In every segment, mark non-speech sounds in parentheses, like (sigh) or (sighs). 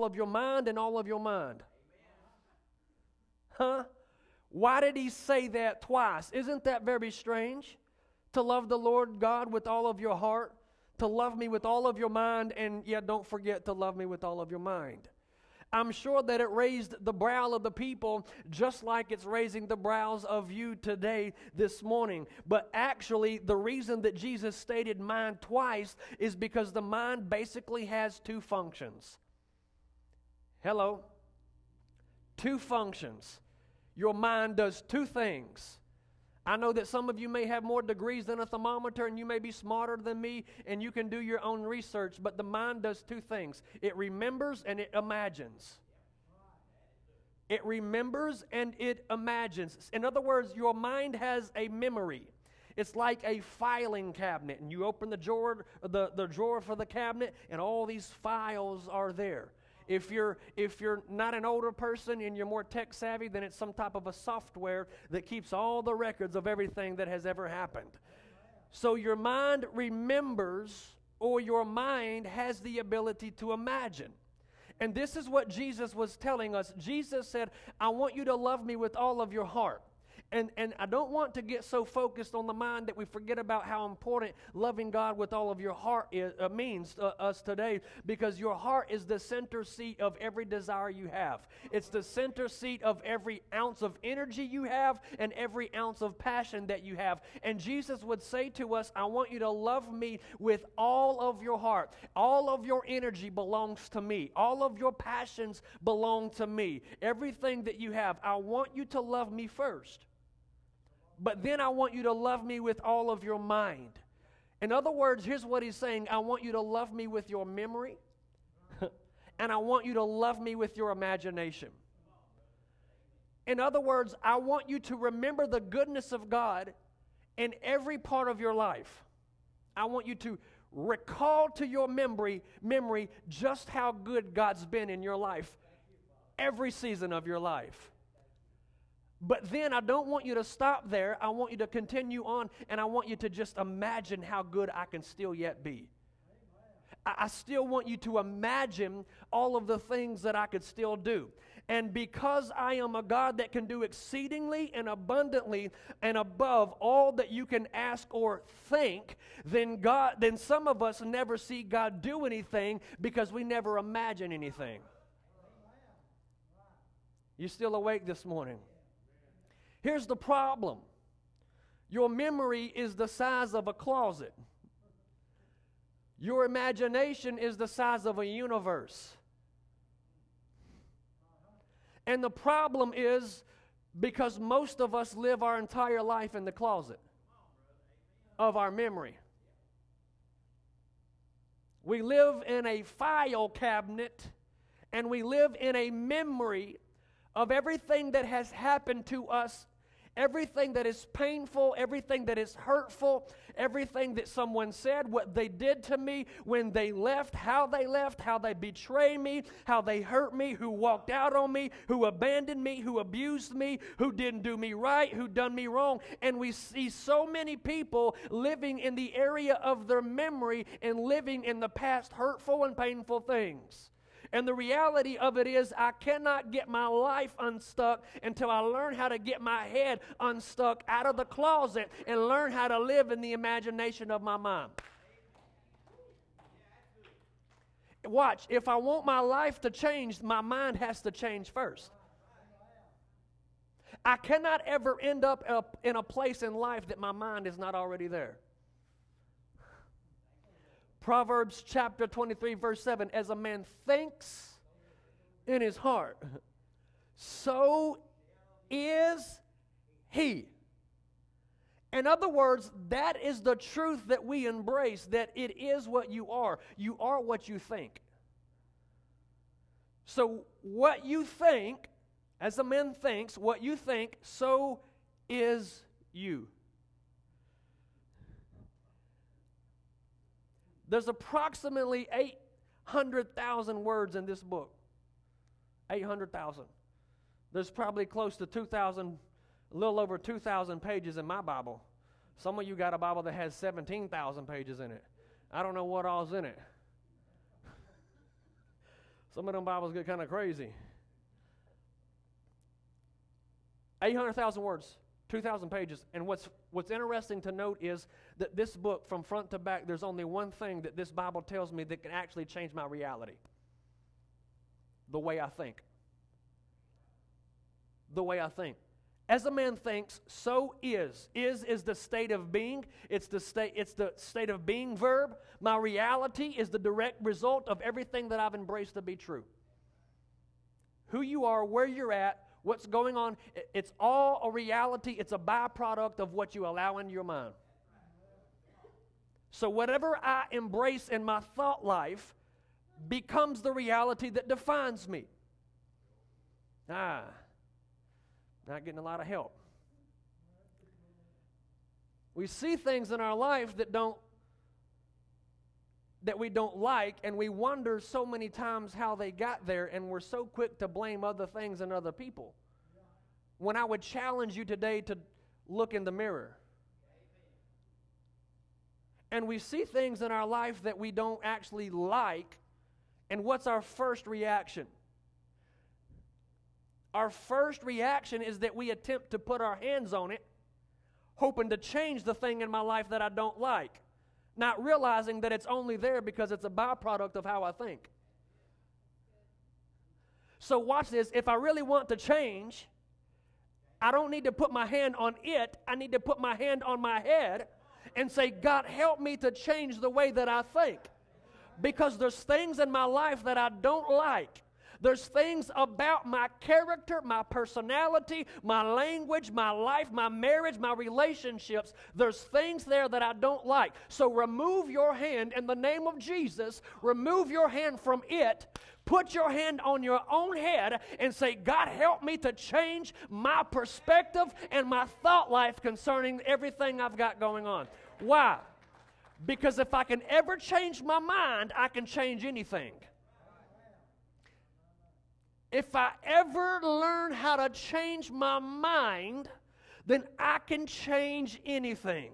all of your mind and all of your mind. Huh? Why did he say that twice? Isn't that very strange? To love the Lord God with all of your heart, to love me with all of your mind, and yet don't forget to love me with all of your mind. I'm sure that it raised the brow of the people just like it's raising the brows of you today, this morning. But actually, the reason that Jesus stated mind twice is because the mind basically has two functions. Hello? Two functions. Your mind does two things. I know that some of you may have more degrees than a thermometer and you may be smarter than me and you can do your own research, but the mind does two things it remembers and it imagines. It remembers and it imagines. In other words, your mind has a memory. It's like a filing cabinet, and you open the drawer, the, the drawer for the cabinet, and all these files are there. If you're, if you're not an older person and you're more tech savvy, then it's some type of a software that keeps all the records of everything that has ever happened. So your mind remembers, or your mind has the ability to imagine. And this is what Jesus was telling us. Jesus said, I want you to love me with all of your heart. And, and I don't want to get so focused on the mind that we forget about how important loving God with all of your heart is, uh, means to us today because your heart is the center seat of every desire you have. It's the center seat of every ounce of energy you have and every ounce of passion that you have. And Jesus would say to us, I want you to love me with all of your heart. All of your energy belongs to me, all of your passions belong to me. Everything that you have, I want you to love me first. But then I want you to love me with all of your mind. In other words, here's what he's saying I want you to love me with your memory, (laughs) and I want you to love me with your imagination. In other words, I want you to remember the goodness of God in every part of your life. I want you to recall to your memory, memory just how good God's been in your life every season of your life. But then I don't want you to stop there. I want you to continue on, and I want you to just imagine how good I can still yet be. I, still want you to imagine all of the things that I could still do. And because I am a God that can do exceedingly and abundantly and above all that you can ask or think, then God then some of us never see God do anything because we never imagine anything. You still awake this morning? Here's the problem your memory is the size of a closet, your imagination is the size of a universe. And the problem is because most of us live our entire life in the closet of our memory. We live in a file cabinet and we live in a memory of everything that has happened to us everything that is painful, everything that is hurtful, everything that someone said, what they did to me when they left, how they left, how they betrayed me, how they hurt me, who walked out on me, who abandoned me, who abused me, who didn't do me right, who done me wrong. And we see so many people living in the area of their memory and living in the past hurtful and painful things. And the reality of it is, I cannot get my life unstuck until I learn how to get my head unstuck out of the closet and learn how to live in the imagination of my mind. Watch, if I want my life to change, my mind has to change first. I cannot ever end up in a place in life that my mind is not already there. Proverbs chapter 23, verse 7 As a man thinks in his heart, so is he. In other words, that is the truth that we embrace that it is what you are. You are what you think. So, what you think, as a man thinks, what you think, so is you. There's approximately 800,000 words in this book. 800,000. There's probably close to 2,000, a little over 2,000 pages in my Bible. Some of you got a Bible that has 17,000 pages in it. I don't know what all's in it. (laughs) Some of them Bibles get kind of crazy. 800,000 words, 2,000 pages. And what's, what's interesting to note is that this book, from front to back, there's only one thing that this Bible tells me that can actually change my reality the way I think. The way I think. As a man thinks, so is. Is is the state of being. It's the state, it's the state of being verb. My reality is the direct result of everything that I've embraced to be true. Who you are, where you're at, what's going on, it's all a reality. It's a byproduct of what you allow into your mind. So, whatever I embrace in my thought life becomes the reality that defines me. Ah, not getting a lot of help. We see things in our life that don't that we don't like and we wonder so many times how they got there and we're so quick to blame other things and other people. When I would challenge you today to look in the mirror. And we see things in our life that we don't actually like and what's our first reaction? Our first reaction is that we attempt to put our hands on it, hoping to change the thing in my life that I don't like, not realizing that it's only there because it's a byproduct of how I think. So, watch this. If I really want to change, I don't need to put my hand on it, I need to put my hand on my head and say, God, help me to change the way that I think. Because there's things in my life that I don't like there's things about my character, my personality, my language, my life, my marriage, my relationships. There's things there that I don't like. So remove your hand in the name of Jesus. Remove your hand from it. Put your hand on your own head and say, God, help me to change my perspective and my thought life concerning everything I've got going on. Why? Because if I can ever change my mind, I can change anything. If I ever learn how to change my mind, then I can change anything.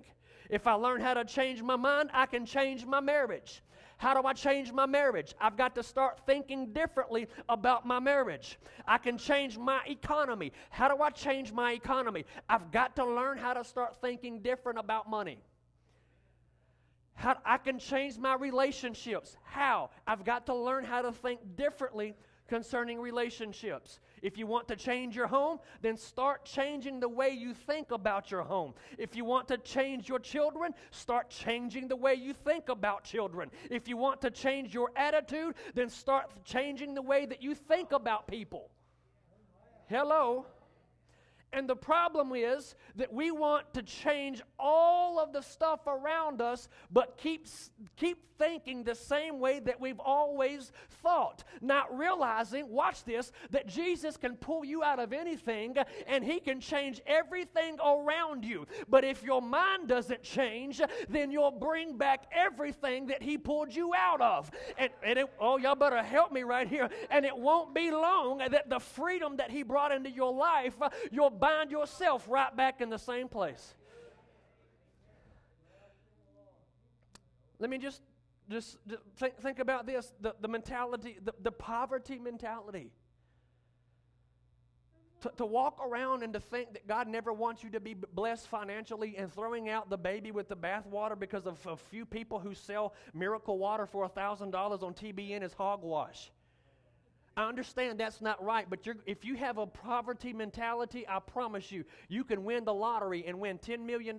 If I learn how to change my mind, I can change my marriage. How do I change my marriage? I've got to start thinking differently about my marriage. I can change my economy. How do I change my economy? I've got to learn how to start thinking different about money. How, I can change my relationships. How? I've got to learn how to think differently concerning relationships. If you want to change your home, then start changing the way you think about your home. If you want to change your children, start changing the way you think about children. If you want to change your attitude, then start changing the way that you think about people. Hello. And the problem is that we want to change all of the stuff around us, but keep, keep thinking the same way that we've always thought. Not realizing, watch this, that Jesus can pull you out of anything and he can change everything around you. But if your mind doesn't change, then you'll bring back everything that he pulled you out of. And, and it, oh, y'all better help me right here. And it won't be long that the freedom that he brought into your life, you'll bind yourself right back in the same place. Let me just just, think, think about this the, the mentality, the, the poverty mentality. To, to walk around and to think that God never wants you to be blessed financially and throwing out the baby with the bathwater because of a few people who sell miracle water for $1,000 on TBN is hogwash. I understand that's not right, but if you have a poverty mentality, I promise you, you can win the lottery and win $10 million.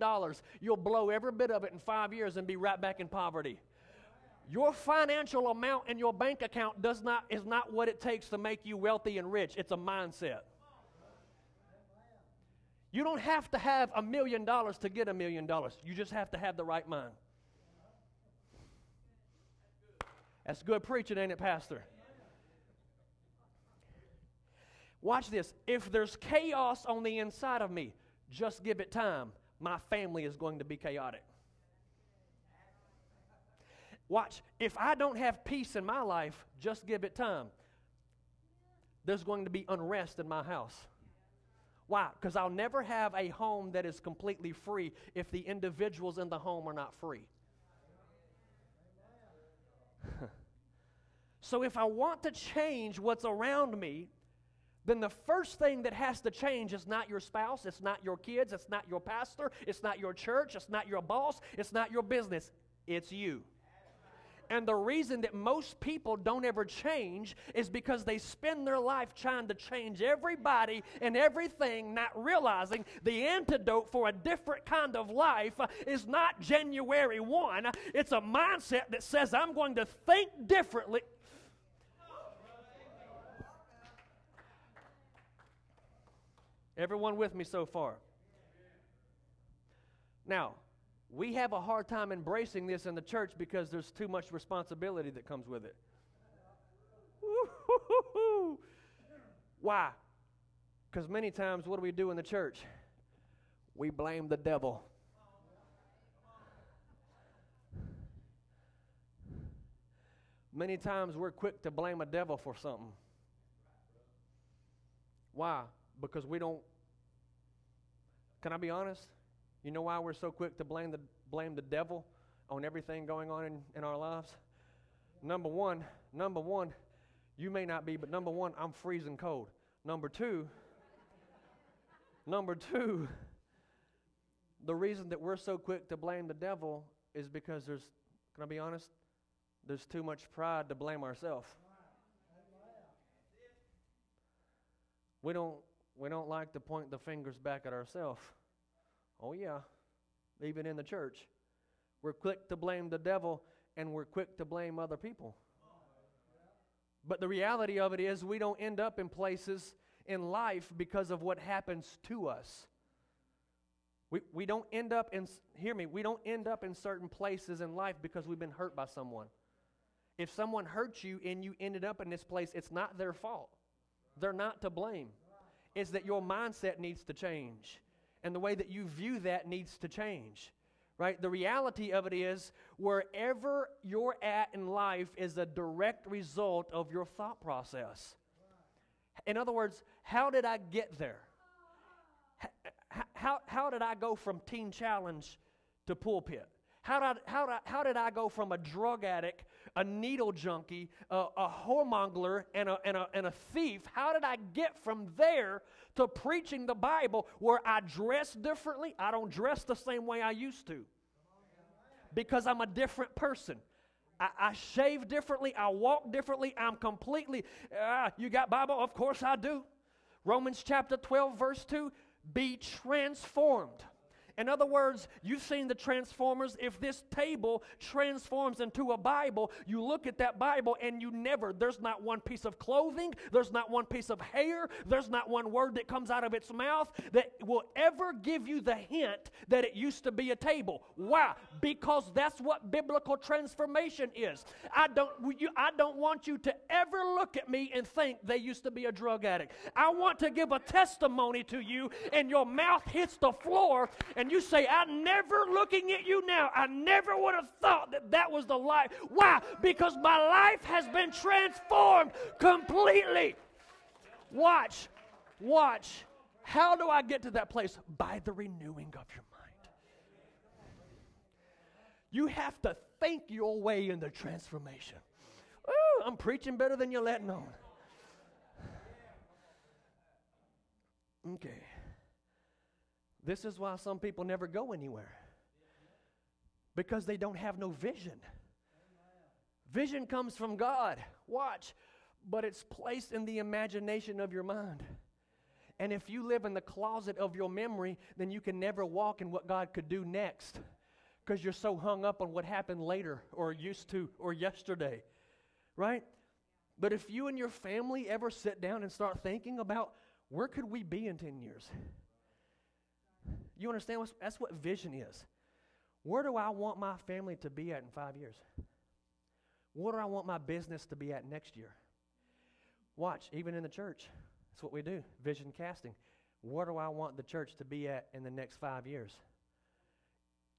You'll blow every bit of it in five years and be right back in poverty. Your financial amount in your bank account does not, is not what it takes to make you wealthy and rich. It's a mindset. You don't have to have a million dollars to get a million dollars. You just have to have the right mind. That's good preaching, ain't it, Pastor? Watch this. If there's chaos on the inside of me, just give it time. My family is going to be chaotic. Watch, if I don't have peace in my life, just give it time. There's going to be unrest in my house. Why? Because I'll never have a home that is completely free if the individuals in the home are not free. (laughs) So if I want to change what's around me, then the first thing that has to change is not your spouse, it's not your kids, it's not your pastor, it's not your church, it's not your boss, it's not your business, it's you. And the reason that most people don't ever change is because they spend their life trying to change everybody and everything, not realizing the antidote for a different kind of life is not January 1. It's a mindset that says, I'm going to think differently. Everyone with me so far? Now, we have a hard time embracing this in the church because there's too much responsibility that comes with it. (laughs) Why? Because many times, what do we do in the church? We blame the devil. Many times we're quick to blame a devil for something. Why? Because we don't. Can I be honest? You know why we're so quick to blame the, blame the devil on everything going on in, in our lives? Number one, number one, you may not be, but number one, I'm freezing cold. Number two, number two, the reason that we're so quick to blame the devil is because there's, can I be honest? There's too much pride to blame ourselves. We don't, we don't like to point the fingers back at ourselves. Oh, yeah, even in the church. We're quick to blame the devil and we're quick to blame other people. But the reality of it is, we don't end up in places in life because of what happens to us. We, we don't end up in, hear me, we don't end up in certain places in life because we've been hurt by someone. If someone hurt you and you ended up in this place, it's not their fault. They're not to blame. It's that your mindset needs to change and the way that you view that needs to change. Right? The reality of it is, wherever you're at in life is a direct result of your thought process. In other words, how did I get there? How, how, how did I go from Teen Challenge to pulpit? How did, I, how, did I, how did I go from a drug addict, a needle junkie, a, a whoremonger, and a, and, a, and a thief? How did I get from there to preaching the Bible where I dress differently? I don't dress the same way I used to because I'm a different person. I, I shave differently. I walk differently. I'm completely. Uh, you got Bible? Of course I do. Romans chapter 12, verse 2 be transformed in other words, you've seen the Transformers. If this table transforms into a Bible, you look at that Bible and you never, there's not one piece of clothing, there's not one piece of hair, there's not one word that comes out of its mouth that will ever give you the hint that it used to be a table. Why? Because that's what biblical transformation is. I don't, you, I don't want you to ever look at me and think they used to be a drug addict. I want to give a testimony to you, and your mouth hits the floor, and and you say, I'm never looking at you now. I never would have thought that that was the life. Why? Because my life has been transformed completely. Watch, watch. How do I get to that place? By the renewing of your mind. You have to think your way into transformation. Ooh, I'm preaching better than you're letting on. Okay. This is why some people never go anywhere because they don't have no vision. Vision comes from God. Watch. But it's placed in the imagination of your mind. And if you live in the closet of your memory, then you can never walk in what God could do next because you're so hung up on what happened later or used to or yesterday. Right? But if you and your family ever sit down and start thinking about where could we be in 10 years? You understand? What, that's what vision is. Where do I want my family to be at in five years? Where do I want my business to be at next year? Watch, even in the church, that's what we do vision casting. Where do I want the church to be at in the next five years?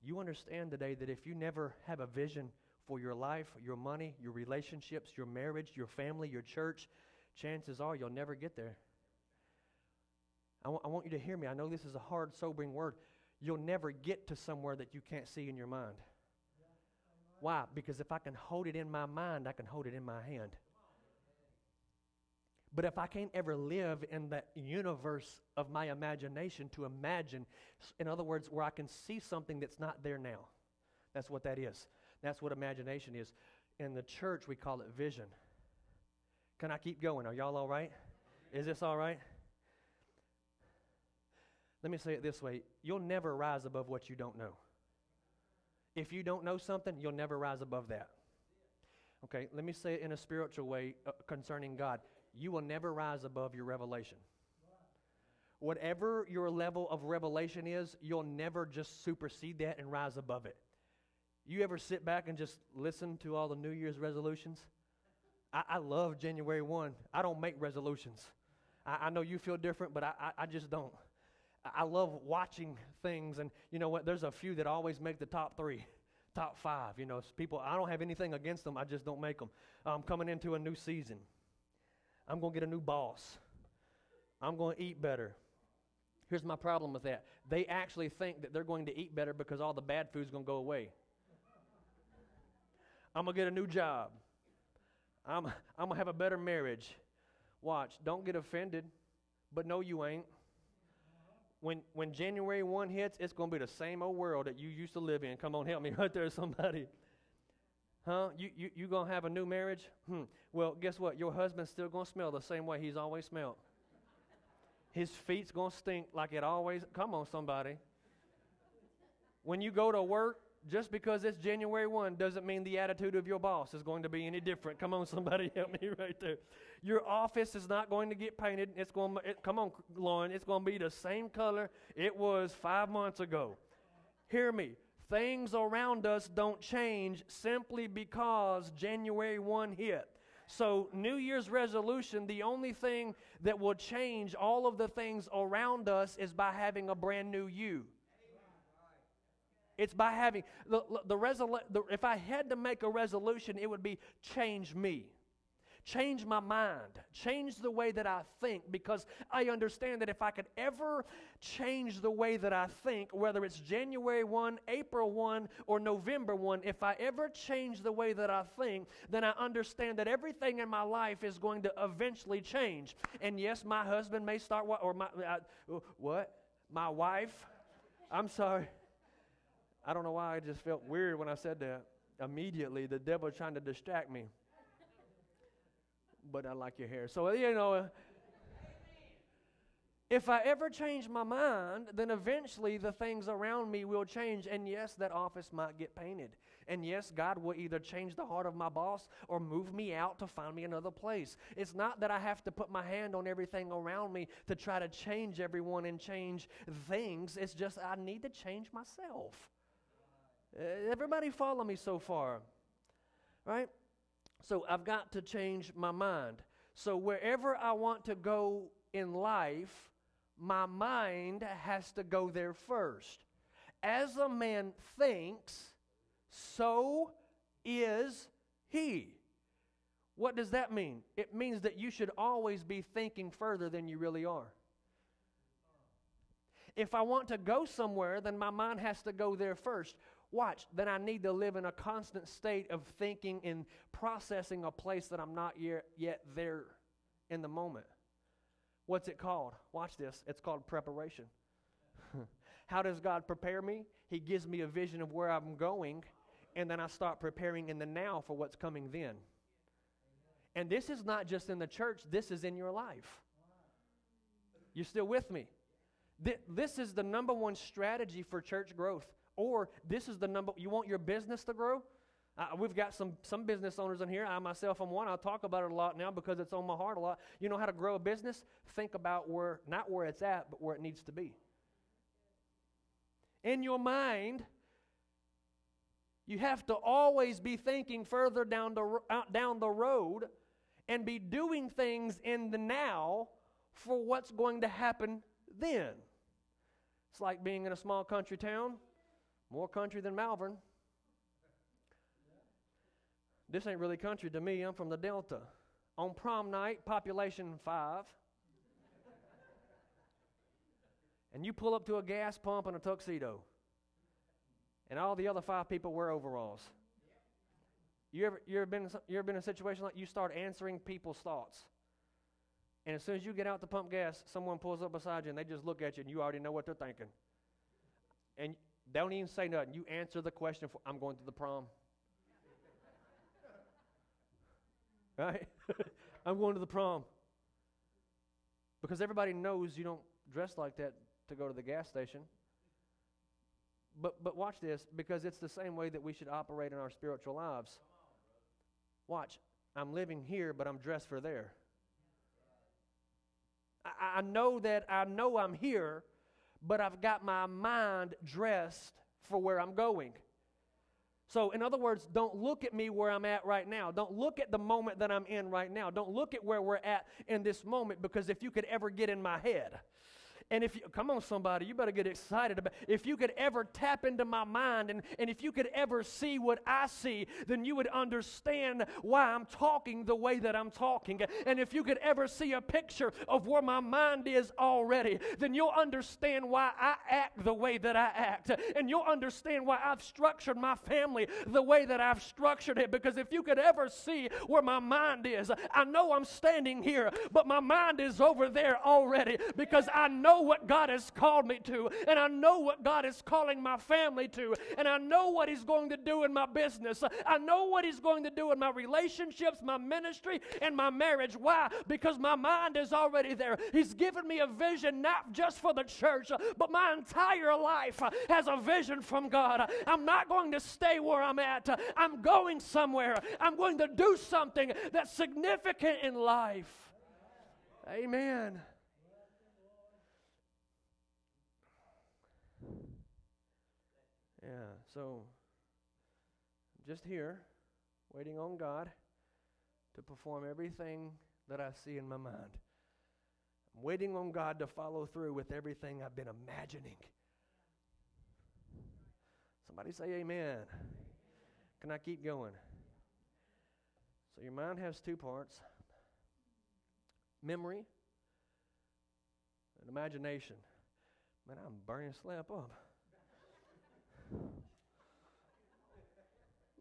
You understand today that if you never have a vision for your life, your money, your relationships, your marriage, your family, your church, chances are you'll never get there. I, w- I want you to hear me. I know this is a hard, sobering word. You'll never get to somewhere that you can't see in your mind. Why? Because if I can hold it in my mind, I can hold it in my hand. But if I can't ever live in that universe of my imagination to imagine, in other words, where I can see something that's not there now, that's what that is. That's what imagination is. In the church, we call it vision. Can I keep going? Are y'all all right? Is this all right? Let me say it this way you'll never rise above what you don't know. If you don't know something, you'll never rise above that. Okay, let me say it in a spiritual way uh, concerning God. You will never rise above your revelation. Whatever your level of revelation is, you'll never just supersede that and rise above it. You ever sit back and just listen to all the New Year's resolutions? I, I love January 1. I don't make resolutions. I, I know you feel different, but I, I, I just don't. I love watching things, and you know what? There's a few that always make the top three, top five. You know, people. I don't have anything against them. I just don't make them. I'm coming into a new season. I'm going to get a new boss. I'm going to eat better. Here's my problem with that. They actually think that they're going to eat better because all the bad food's going to go away. I'm going to get a new job. I'm, I'm going to have a better marriage. Watch, don't get offended, but no, you ain't when, when January 1 hits, it's going to be the same old world that you used to live in. Come on, help me (laughs) right there, somebody. Huh? You, you, you going to have a new marriage? Hmm. Well, guess what? Your husband's still going to smell the same way he's always smelled. His feet's going to stink like it always. Come on, somebody. When you go to work, just because it's January 1 doesn't mean the attitude of your boss is going to be any different. Come on, somebody (laughs) help me right there. Your office is not going to get painted. It's going to, it, come on, Lauren, it's going to be the same color it was five months ago. Hear me. Things around us don't change simply because January 1 hit. So, New Year's resolution, the only thing that will change all of the things around us is by having a brand new you. It's by having the, the, resolu- the if I had to make a resolution, it would be change me. Change my mind, change the way that I think, because I understand that if I could ever change the way that I think, whether it's January 1, April 1, or November 1, if I ever change the way that I think, then I understand that everything in my life is going to eventually change. And yes, my husband may start what, or my, uh, what? My wife? I'm sorry. I don't know why I just felt weird when I said that. Immediately, the devil trying to distract me. But I like your hair. So, you know, if I ever change my mind, then eventually the things around me will change. And yes, that office might get painted. And yes, God will either change the heart of my boss or move me out to find me another place. It's not that I have to put my hand on everything around me to try to change everyone and change things. It's just I need to change myself. Uh, everybody follow me so far? Right? So I've got to change my mind. So wherever I want to go in life, my mind has to go there first. As a man thinks, so is he. What does that mean? It means that you should always be thinking further than you really are. If I want to go somewhere, then my mind has to go there first. Watch, then I need to live in a constant state of thinking and processing a place that I'm not yet there in the moment. What's it called? Watch this. It's called preparation. (laughs) How does God prepare me? He gives me a vision of where I'm going, and then I start preparing in the now for what's coming then. And this is not just in the church, this is in your life. You still with me? This is the number one strategy for church growth. Or this is the number, you want your business to grow? Uh, we've got some, some business owners in here. I myself am one. I'll talk about it a lot now because it's on my heart a lot. You know how to grow a business? Think about where, not where it's at, but where it needs to be. In your mind, you have to always be thinking further down the, out, down the road and be doing things in the now for what's going to happen then. It's like being in a small country town. More country than Malvern. This ain't really country to me. I'm from the Delta. On prom night, population five. and you pull up to a gas pump in a tuxedo. And all the other five people wear overalls. You ever, you ever, been, you ever been in a situation like you start answering people's thoughts? And as soon as you get out to pump gas, someone pulls up beside you and they just look at you and you already know what they're thinking. And they don't even say nothing. You answer the question for, I'm going to the prom. (laughs) right? (laughs) I'm going to the prom. Because everybody knows you don't dress like that to go to the gas station. But, but watch this, because it's the same way that we should operate in our spiritual lives. Watch, I'm living here, but I'm dressed for there. I, I know that I know I'm here, but I've got my mind dressed for where I'm going. So, in other words, don't look at me where I'm at right now. Don't look at the moment that I'm in right now. Don't look at where we're at in this moment because if you could ever get in my head, and if you, come on, somebody, you better get excited about If you could ever tap into my mind and, and if you could ever see what I see, then you would understand why I'm talking the way that I'm talking. And if you could ever see a picture of where my mind is already, then you'll understand why I act the way that I act. And you'll understand why I've structured my family the way that I've structured it. Because if you could ever see where my mind is, I know I'm standing here, but my mind is over there already because I know know what God has called me to, and I know what God is calling my family to, and I know what He's going to do in my business. I know what He's going to do in my relationships, my ministry, and my marriage. Why? Because my mind is already there. He's given me a vision not just for the church, but my entire life has a vision from God. I'm not going to stay where I'm at, I'm going somewhere. I'm going to do something that's significant in life. Amen. Yeah, so I'm just here, waiting on God to perform everything that I see in my mind. I'm waiting on God to follow through with everything I've been imagining. Somebody say amen. Can I keep going? So your mind has two parts memory and imagination. Man, I'm burning slap up.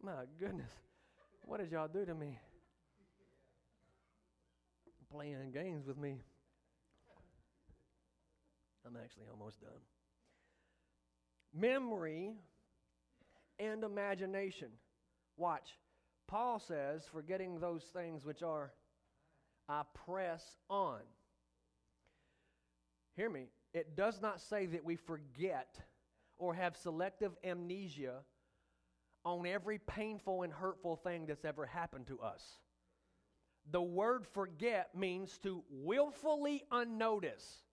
My goodness. What did y'all do to me? Playing games with me. I'm actually almost done. Memory and imagination. Watch. Paul says, forgetting those things which are, I press on. Hear me. It does not say that we forget or have selective amnesia on every painful and hurtful thing that's ever happened to us. The word forget means to willfully unnotice.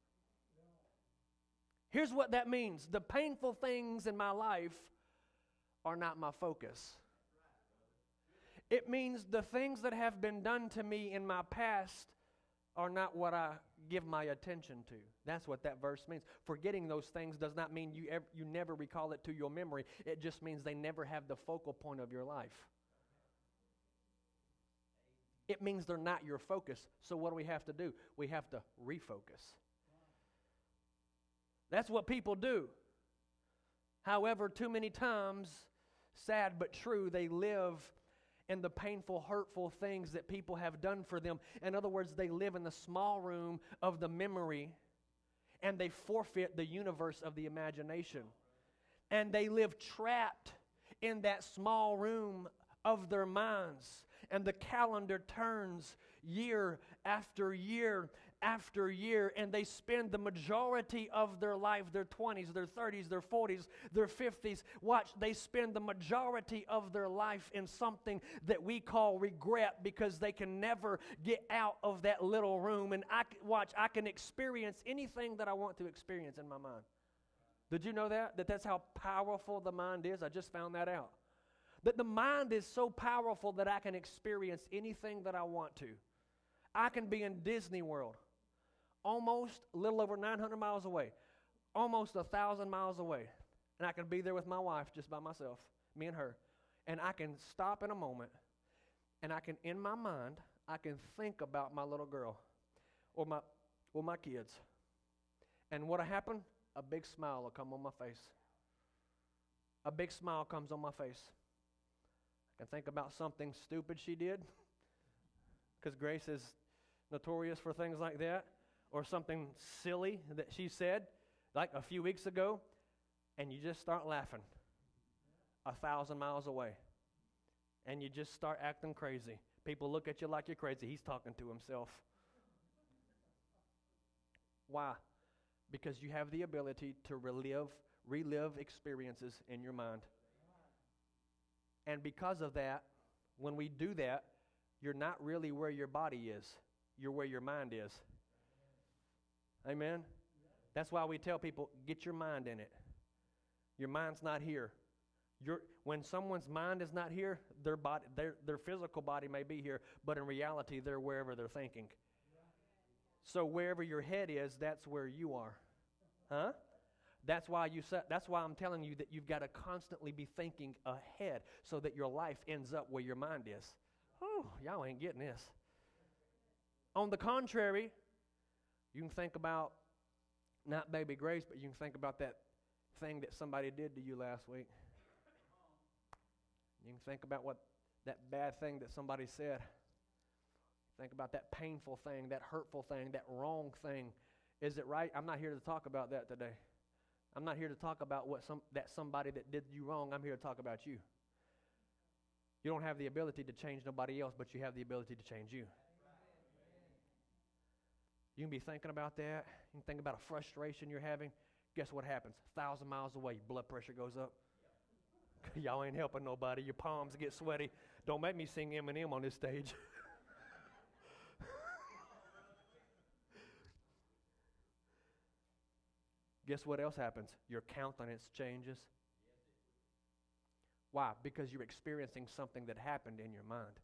Here's what that means the painful things in my life are not my focus. It means the things that have been done to me in my past are not what I give my attention to. That's what that verse means. Forgetting those things does not mean you, ever, you never recall it to your memory, it just means they never have the focal point of your life. It means they're not your focus. So, what do we have to do? We have to refocus. That's what people do. However, too many times, sad but true, they live and the painful, hurtful things that people have done for them. In other words, they live in the small room of the memory and they forfeit the universe of the imagination. And they live trapped in that small room of their minds. And the calendar turns year after year after year, and they spend the majority of their life, their 20s, their 30s, their 40s, their 50s. Watch, they spend the majority of their life in something that we call regret because they can never get out of that little room. And I watch, I can experience anything that I want to experience in my mind. Did you know that? That that's how powerful the mind is? I just found that out. That the mind is so powerful that I can experience anything that I want to. I can be in Disney World almost a little over 900 miles away, almost a thousand miles away. And I can be there with my wife just by myself, me and her. And I can stop in a moment and I can, in my mind, I can think about my little girl or my, or my kids. And what'll happen? A big smile will come on my face. A big smile comes on my face. I can think about something stupid she did because Grace is notorious for things like that, or something silly that she said, like a few weeks ago, and you just start laughing a thousand miles away. And you just start acting crazy. People look at you like you're crazy. He's talking to himself. Why? Because you have the ability to relive, relive experiences in your mind. And because of that, when we do that, you're not really where your body is, you're where your mind is. Amen? That's why we tell people get your mind in it. Your mind's not here. Your, when someone's mind is not here, their, body, their, their physical body may be here, but in reality, they're wherever they're thinking. So wherever your head is, that's where you are. Huh? That's why you that's why I'm telling you that you've got to constantly be thinking ahead so that your life ends up where your mind is. Oh, y'all ain't getting this. On the contrary, you can think about not baby grace, but you can think about that thing that somebody did to you last week. You can think about what that bad thing that somebody said. Think about that painful thing, that hurtful thing, that wrong thing. Is it right? I'm not here to talk about that today. I'm not here to talk about what some that somebody that did you wrong. I'm here to talk about you. You don't have the ability to change nobody else, but you have the ability to change you. You can be thinking about that. You can think about a frustration you're having. Guess what happens? A thousand miles away, your blood pressure goes up. (laughs) Y'all ain't helping nobody. Your palms get sweaty. Don't make me sing Eminem on this stage. (laughs) Guess what else happens? Your countenance changes. Why? Because you're experiencing something that happened in your mind.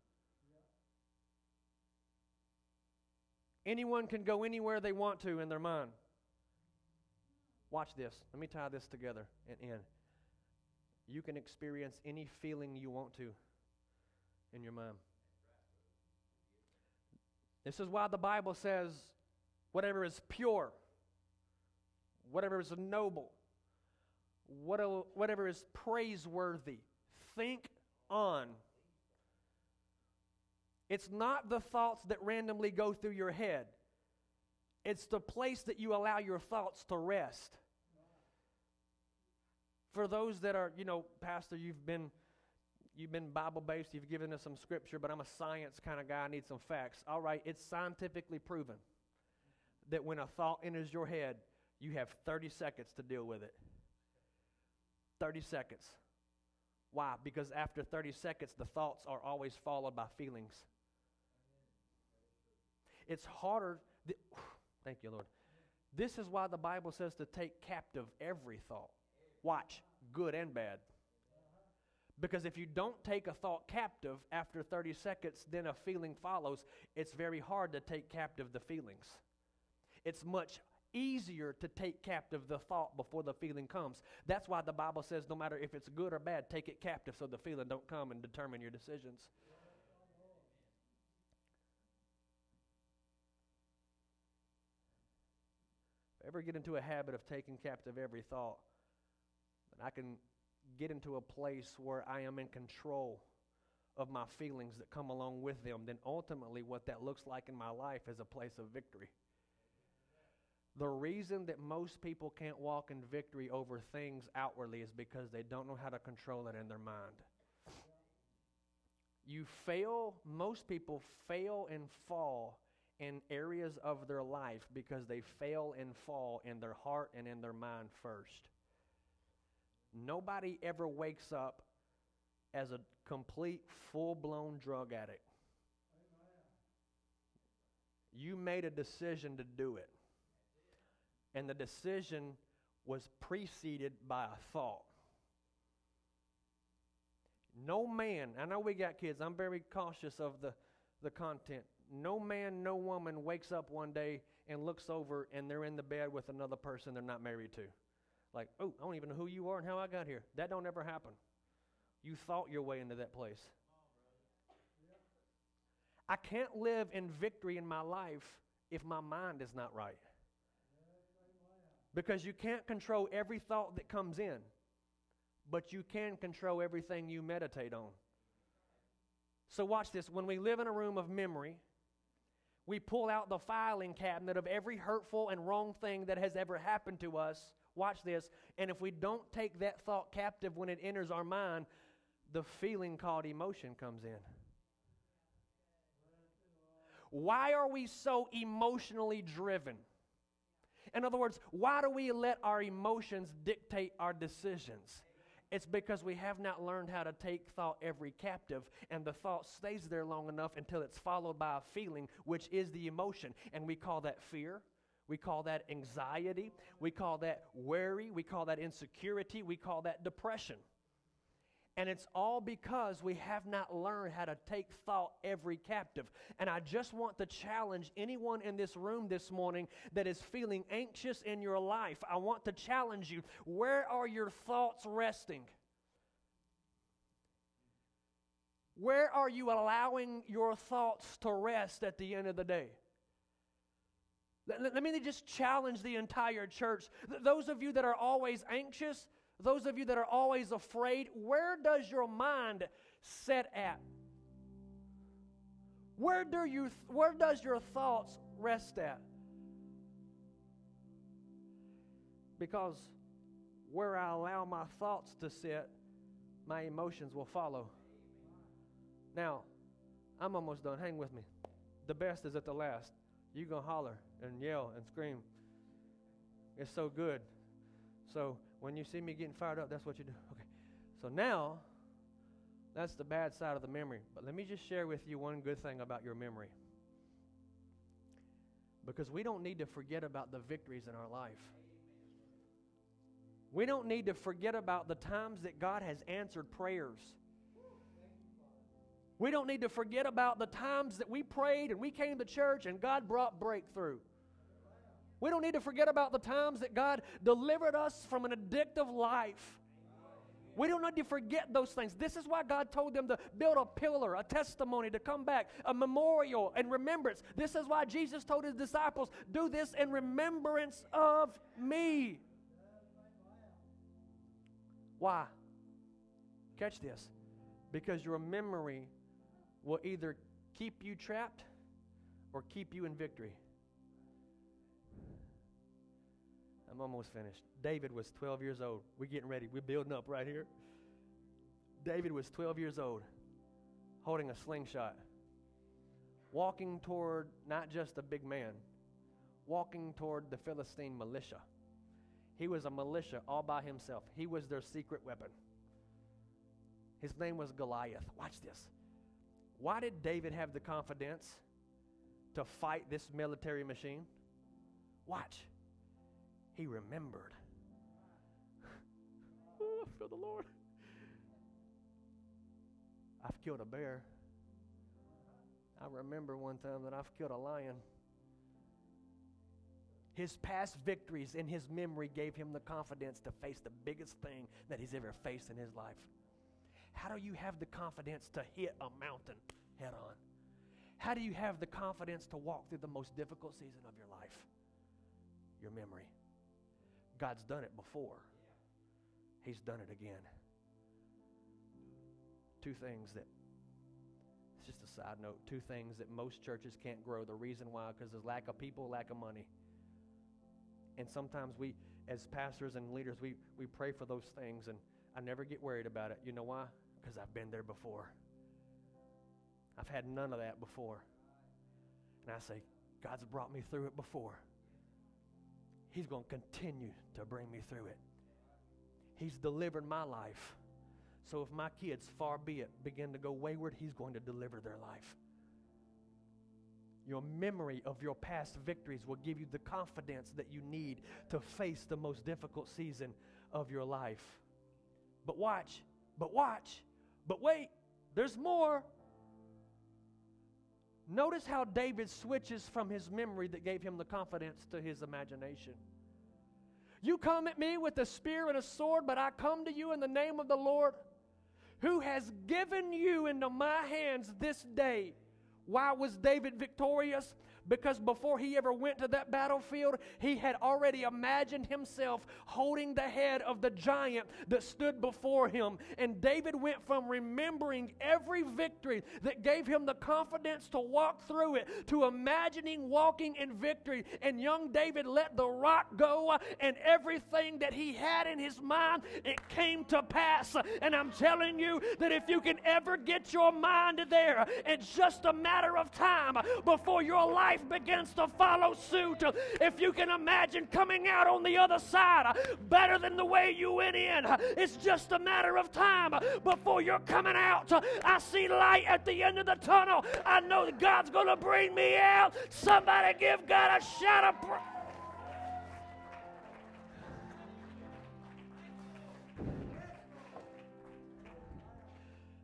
Anyone can go anywhere they want to in their mind. Watch this. Let me tie this together and end. You can experience any feeling you want to in your mind. This is why the Bible says whatever is pure, whatever is noble, whatever is praiseworthy, think on. It's not the thoughts that randomly go through your head. It's the place that you allow your thoughts to rest. For those that are, you know, Pastor, you've been you've been Bible based, you've given us some scripture, but I'm a science kind of guy, I need some facts. All right, it's scientifically proven that when a thought enters your head, you have 30 seconds to deal with it. 30 seconds. Why? Because after 30 seconds, the thoughts are always followed by feelings. It's harder. Th- (sighs) Thank you, Lord. This is why the Bible says to take captive every thought. Watch, good and bad. Because if you don't take a thought captive after 30 seconds, then a feeling follows. It's very hard to take captive the feelings. It's much easier to take captive the thought before the feeling comes. That's why the Bible says no matter if it's good or bad, take it captive so the feeling don't come and determine your decisions. Ever get into a habit of taking captive every thought, then I can get into a place where I am in control of my feelings that come along with them, then ultimately what that looks like in my life is a place of victory. The reason that most people can't walk in victory over things outwardly is because they don't know how to control it in their mind. You fail, most people fail and fall in areas of their life because they fail and fall in their heart and in their mind first. Nobody ever wakes up as a complete, full blown drug addict. You made a decision to do it. And the decision was preceded by a thought. No man, I know we got kids, I'm very cautious of the, the content. No man, no woman wakes up one day and looks over and they're in the bed with another person they're not married to. Like, oh, I don't even know who you are and how I got here. That don't ever happen. You thought your way into that place. I can't live in victory in my life if my mind is not right. Because you can't control every thought that comes in, but you can control everything you meditate on. So, watch this. When we live in a room of memory, We pull out the filing cabinet of every hurtful and wrong thing that has ever happened to us. Watch this. And if we don't take that thought captive when it enters our mind, the feeling called emotion comes in. Why are we so emotionally driven? In other words, why do we let our emotions dictate our decisions? It's because we have not learned how to take thought every captive, and the thought stays there long enough until it's followed by a feeling, which is the emotion. And we call that fear. We call that anxiety. We call that worry. We call that insecurity. We call that depression. And it's all because we have not learned how to take thought every captive. And I just want to challenge anyone in this room this morning that is feeling anxious in your life. I want to challenge you. Where are your thoughts resting? Where are you allowing your thoughts to rest at the end of the day? Let, me just challenge the entire church. those of you that are always anxious, those of you that are always afraid, where does your mind set at? Where, do you, where does your thoughts rest at? Because where I allow my thoughts to sit, my emotions will follow. Now, I'm almost done. Hang with me. The best is at the last. You're going to holler and yell and scream. It's so good. So, when you see me getting fired up, that's what you do. (laughs) Okay. So now, that's the bad side of the memory. But let me just share with you one good thing about your memory. Because we don't need to forget about the victories in our life. We don't need to forget about the times that God has answered prayers. We don't need to forget about the times that we prayed and we came to church and God brought breakthrough. We don't need to forget about the times that God delivered us from an addictive life. We don't need to forget those things. This is why God told them to build a pillar, a testimony, to come back, a memorial and remembrance. This is why Jesus told his disciples, Do this in remembrance of me. Why? Catch this. Because your memory will either keep you trapped or keep you in victory. I'm almost finished. David was 12 years old. We're getting ready. We're building up right here. David was 12 years old, holding a slingshot, walking toward not just a big man, walking toward the Philistine militia. He was a militia all by himself, he was their secret weapon. His name was Goliath. Watch this. Why did David have the confidence to fight this military machine? Watch he remembered. (laughs) oh, I feel the Lord. I've killed a bear. I remember one time that I've killed a lion. His past victories in his memory gave him the confidence to face the biggest thing that he's ever faced in his life. How do you have the confidence to hit a mountain head on? How do you have the confidence to walk through the most difficult season of your life? Your memory. God's done it before, He's done it again. Two things that, it's just a side note, two things that most churches can't grow. The reason why, because there's lack of people, lack of money. And sometimes we, as pastors and leaders, we, we pray for those things, and I never get worried about it. You know why? Because I've been there before. I've had none of that before. And I say, God's brought me through it before. He's going to continue to bring me through it. He's delivered my life. So if my kids, far be it, begin to go wayward, He's going to deliver their life. Your memory of your past victories will give you the confidence that you need to face the most difficult season of your life. But watch, but watch, but wait, there's more. Notice how David switches from his memory that gave him the confidence to his imagination. You come at me with a spear and a sword, but I come to you in the name of the Lord who has given you into my hands this day. Why was David victorious? Because before he ever went to that battlefield, he had already imagined himself holding the head of the giant that stood before him. And David went from remembering every victory that gave him the confidence to walk through it to imagining walking in victory. And young David let the rock go, and everything that he had in his mind, it came to pass. And I'm telling you that if you can ever get your mind there, it's just a matter of time before your life begins to follow suit. If you can imagine coming out on the other side better than the way you went in, it's just a matter of time before you're coming out. I see light at the end of the tunnel. I know God's going to bring me out. Somebody give God a shout of praise.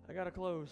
I got to close.